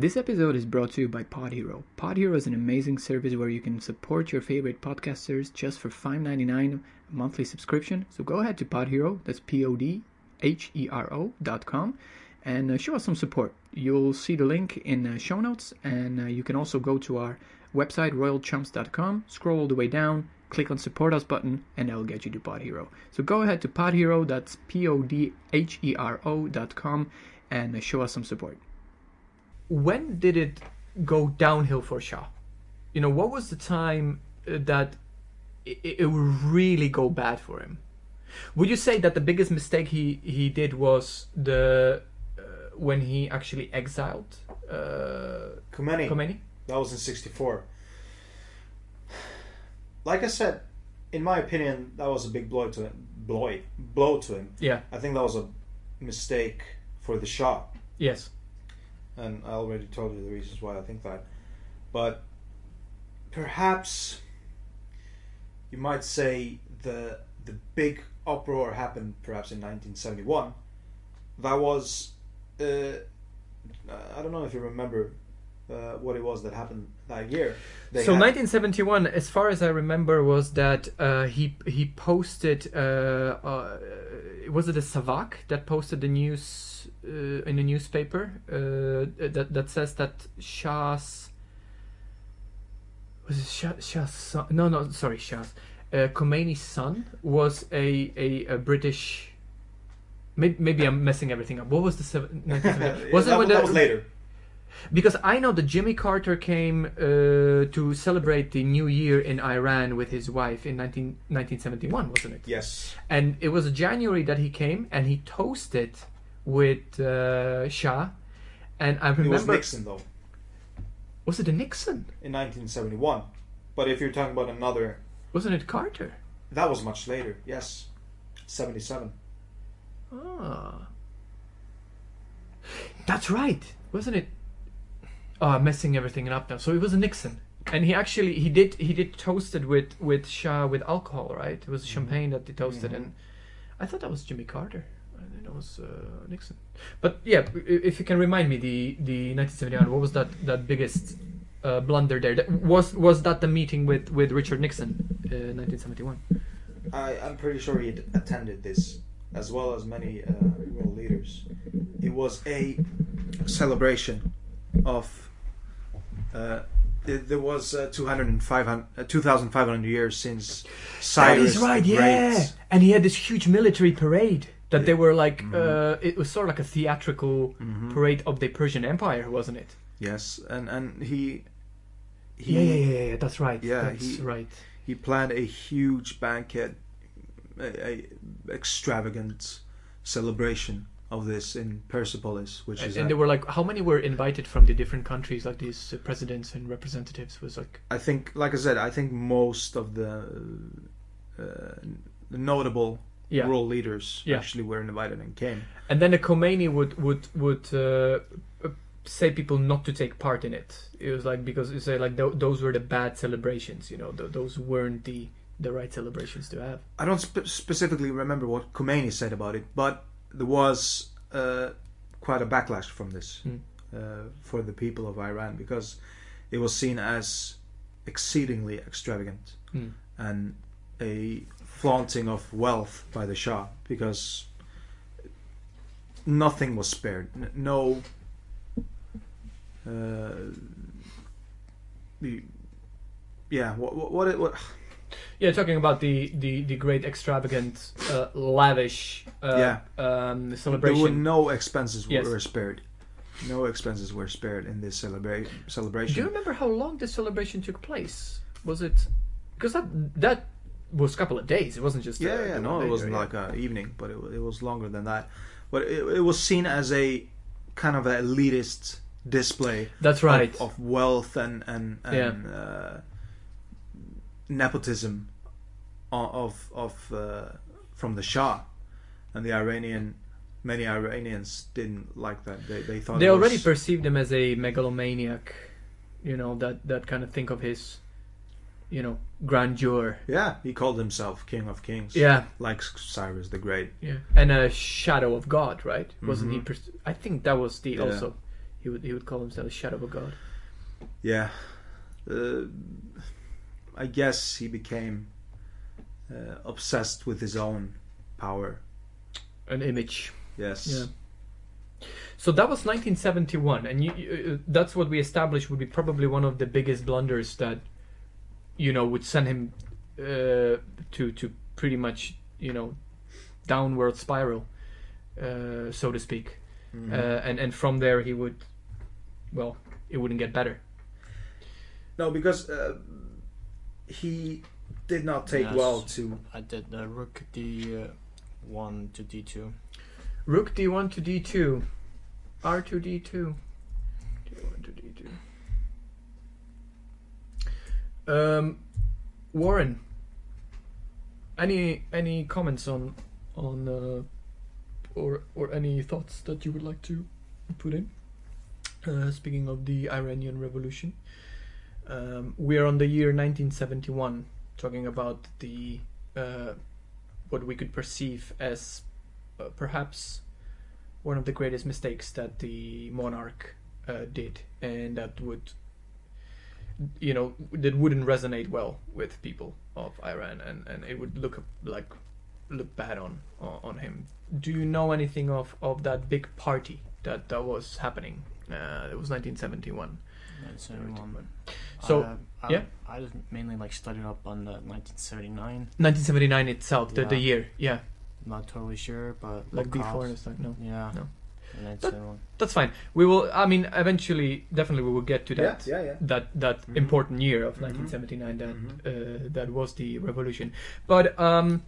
This episode is brought to you by Pod Hero. Pod Hero is an amazing service where you can support your favorite podcasters just for $5.99 a monthly subscription. So go ahead to Pod Hero, that's P O D H E R O dot com, and uh, show us some support. You'll see the link in uh, show notes, and uh, you can also go to our website, royalchumps.com, scroll all the way down, click on support us button, and that'll get you to Pod Hero. So go ahead to Pod Hero, that's P O D H E R O dot com, and uh, show us some support. When did it go downhill for Shah? You know, what was the time uh, that it, it would really go bad for him? Would you say that the biggest mistake he, he did was the uh, when he actually exiled uh, Khomeini. Khomeini? That was in '64. Like I said, in my opinion, that was a big blow to him. Blow, blow to him. Yeah. I think that was a mistake for the Shah, Yes. And I already told you the reasons why I think that. But perhaps you might say the the big uproar happened perhaps in 1971. That was uh, I don't know if you remember uh, what it was that happened that year. They so had- 1971, as far as I remember, was that uh, he he posted. Uh, uh, was it a Savak that posted the news uh, in a newspaper uh, that that says that Shah's was it Shah, Shah's son? No, no, sorry, Shah's. Uh, Khomeini's son was a, a, a British. Maybe, maybe I'm messing everything up. What was the seven, 1970? Was that, it when that the, was later. Because I know that Jimmy Carter came uh, to celebrate the new year in Iran with his wife in 19, 1971, wasn't it? Yes. And it was January that he came and he toasted with uh, Shah. And I remember. It was. Nixon though Was it a Nixon? in 1971. But if you're talking about another, Wasn't it Carter? that was much later. Yes, 77. Ah. That's right. Wasn't it? I'm messing everything up now. So it was a Nixon. And he actually he did he did toasted with with Shah with alcohol, right? It was champagne that he toasted, Mhm. and I thought that was Jimmy Carter. I think it was uh, Nixon. But yeah, if you can remind me the the 1971, what was that that biggest uh, blunder there? That, was was that the meeting with with Richard Nixon, uh, 1971? I, I'm pretty sure he attended this, as well as many uh, world leaders. It was a celebration of. Uh, there there was uh, 200 500 uh, 2,500 years since Cyrus is right, yeah. Great. And he had this huge military parade that they were like. Mhm. Uh, it was sort of like a theatrical Mhm. parade of the Persian Empire, wasn't it? Yes, and and he. He, yeah, yeah, yeah, yeah. That's right. Yeah, that's he- right. he planned a huge banquet, a, a extravagant celebration of this in Persepolis, which And, is and they were like, how many were invited from the different countries? Like these uh, presidents and representatives was like. I think, like I said, I think most of the, uh, notable Yeah. world leaders Yeah. actually were invited and came. And then the Khomeini would would would uh, uh, say people not to take part in it. It was like because you say like th- those were the bad celebrations. You know, th- those weren't the the right celebrations to have. I don't spe- specifically remember what Khomeini said about it, but there was uh, quite a backlash from this Hmm. uh, for the people of Iran because it was seen as exceedingly extravagant Hmm. and a flaunting of wealth by the Shah because nothing was spared. No. Uh, the, yeah, what, what, what, it- what Yeah, talking about the the, the great extravagant, uh, lavish uh, Yeah. um, celebration. There were no expenses Yes. were spared. No expenses were spared in this celebra- celebration. Do you remember how long this celebration took place? Was it because that that was a couple of days? It wasn't just Yeah, uh, yeah, no, it wasn't like an evening, but it, it was longer than that. But it, it was seen as a kind of elitist display That's right. of, wealth and and, and uh, nepotism of of uh, from the Shah, and the Iranian many Iranians didn't like that. They they thought they already was- perceived him as a megalomaniac. You know that that kind of think of his, you know, grandeur. yeah he called himself King of Kings. Yeah, like Cyrus the Great. yeah, and a shadow of God, right? Wasn't he? Mhm. Pers- I think that was the Yeah. also He would he would call himself a shadow of god. Yeah. Uh, I guess he became uh, obsessed with his own power. An image. Yes. Yeah. So that was 1971, and you, you, uh, that's what we established would be probably one of the biggest blunders that, you know, would send him uh, to to pretty much you know downward spiral, uh, so to speak, Mhm. uh, and and from there he would, well, it wouldn't get better. no, because uh, he did not take Yes. well to. I did the rook d1 to d2. Rook d1 to d2, r2 d2, d1 to d2. Um, Warren, any any comments on on uh, or or any thoughts that you would like to put in? Uh, speaking of the Iranian Revolution, um, we are on the year 1971, talking about the uh, what we could perceive as uh, perhaps one of the greatest mistakes that the monarch uh, did, and that would, you know, that wouldn't resonate well with people of Iran, and, and it would look like look bad on on him. Do you know anything of of that big party that that was happening? Uh, it was 1971. That's anyone. So, uh, I, yeah. I just mainly like studied up on the 1979. 1979 itself, the, the Yeah. year, yeah, Not totally sure, but like Lockout, before and stuff. No, Yeah. No. in 1971. that's fine. We will. I mean, eventually, definitely, we will get to that. yeah, yeah. yeah. that that Mhm. important year of Mhm. 1979 that Mhm. uh, that was the revolution but um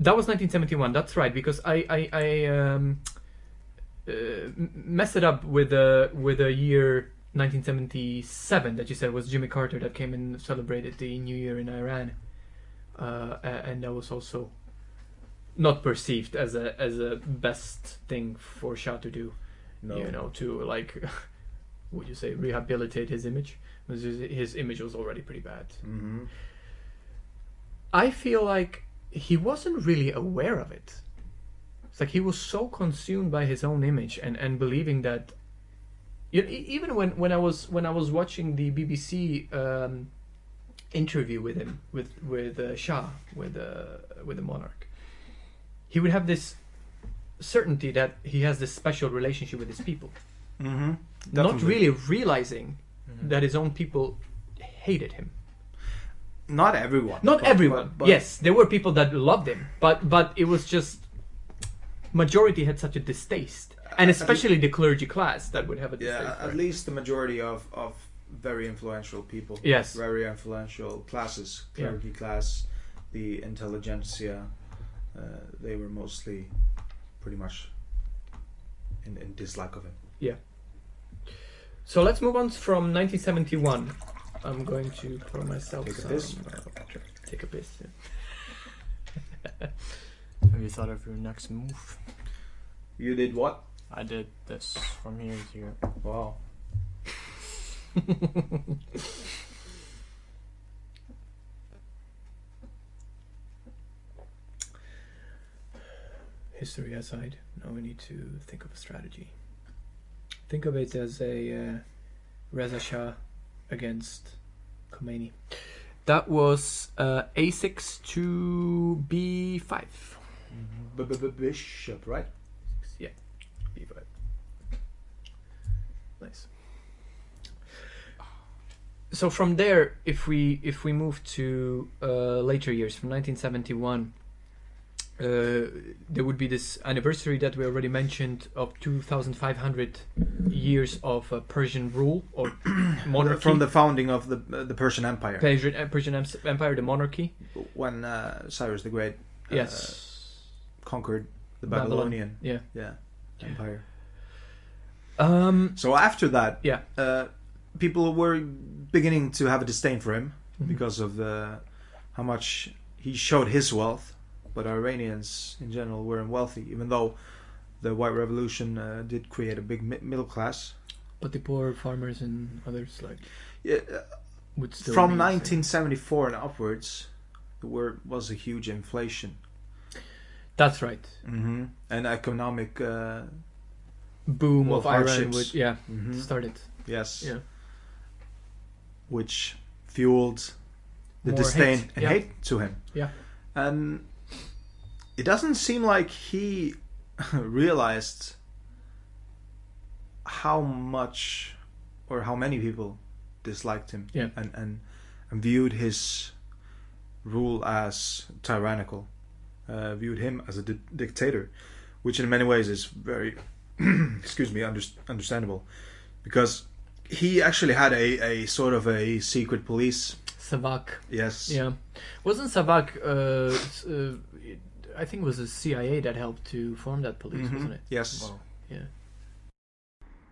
that was 1971 that's right because i i, I um uh, messed it up with the with the year 1977 that you said was jimmy carter that came and celebrated the new year in iran uh, and that was also not perceived as a as a best thing for Shah to do No. you know, to like, would you say, rehabilitate his image? Because his, image was already pretty bad. hmm I feel like he wasn't really aware of it. It's like he was so consumed by his own image and, and believing that. Even when, when I was when I was watching the BBC um, interview with him with with uh, Shah with uh, with the monarch, he would have this certainty that he has this special relationship with his people. hmm not really realizing Mhm. that his own people hated him. Not everyone. Not but- everyone. but- but- yes, there were people that loved him, but but it was just majority had such a distaste, and Uh, especially the clergy class that would have a distaste. Yeah, at least the majority of, of very influential people. Yes. Very influential classes, Yeah. clergy class, the intelligentsia, uh, they were mostly pretty much in, in dislike of him. Yeah. So let's move on from 1971. I'm going to pour myself Take a some. piss. Uh, take a piss. Yeah. Have you thought of your next move? You did what? I did this from here to here. Wow. History aside, now we need to think of a strategy. Think of it as a uh, Reza Shah against Khomeini. That was uh, a6 to b5. B- Bishop, right? Yeah, b5. Nice. So from there, if we if we move to uh, later years, from 1971, uh, there would be this anniversary that we already mentioned of 2,500 years of uh, Persian rule or monarchy. From the founding of the uh, the Persian Empire, Persian, uh, Persian Em- Empire, the monarchy. when uh, Cyrus the Great yes. Conquered the Babylon. Babylonian Yeah. yeah, empire. Um. So after that, Yeah. uh, people were beginning to have a disdain for him mhm. because of the how much he showed his wealth, but Iranians in general weren't wealthy, even though the White Revolution uh, did create a big mi- middle class. But the poor farmers and others like Yeah, uh, would still from uh, 1974 and upwards, there were, was a huge inflation That's right. mm-hmm. and economic uh, boom Well, of Iran hardships. would yeah Mhm. started. Yes. Yeah. Which fueled the More disdain hate, and yeah. hate to him. Yeah. And it doesn't seem like he realized how much or how many people disliked him Yeah. and, and, and viewed his rule as tyrannical, uh, viewed him as a di- dictator, which in many ways is very, excuse me, under, understandable, because he actually had a, a sort of a secret police. Savak. Yes. Yeah, wasn't Savak? Uh, uh, I think it was the CIA that helped to form that police, Mhm. wasn't it? Yes. Wow. Yeah.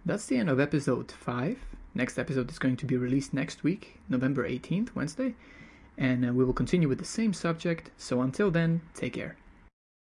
That's the end of episode 5. Next episode is going to be released next week, November 18th, Wednesday. And uh, we will continue with the same subject. So until then, take care.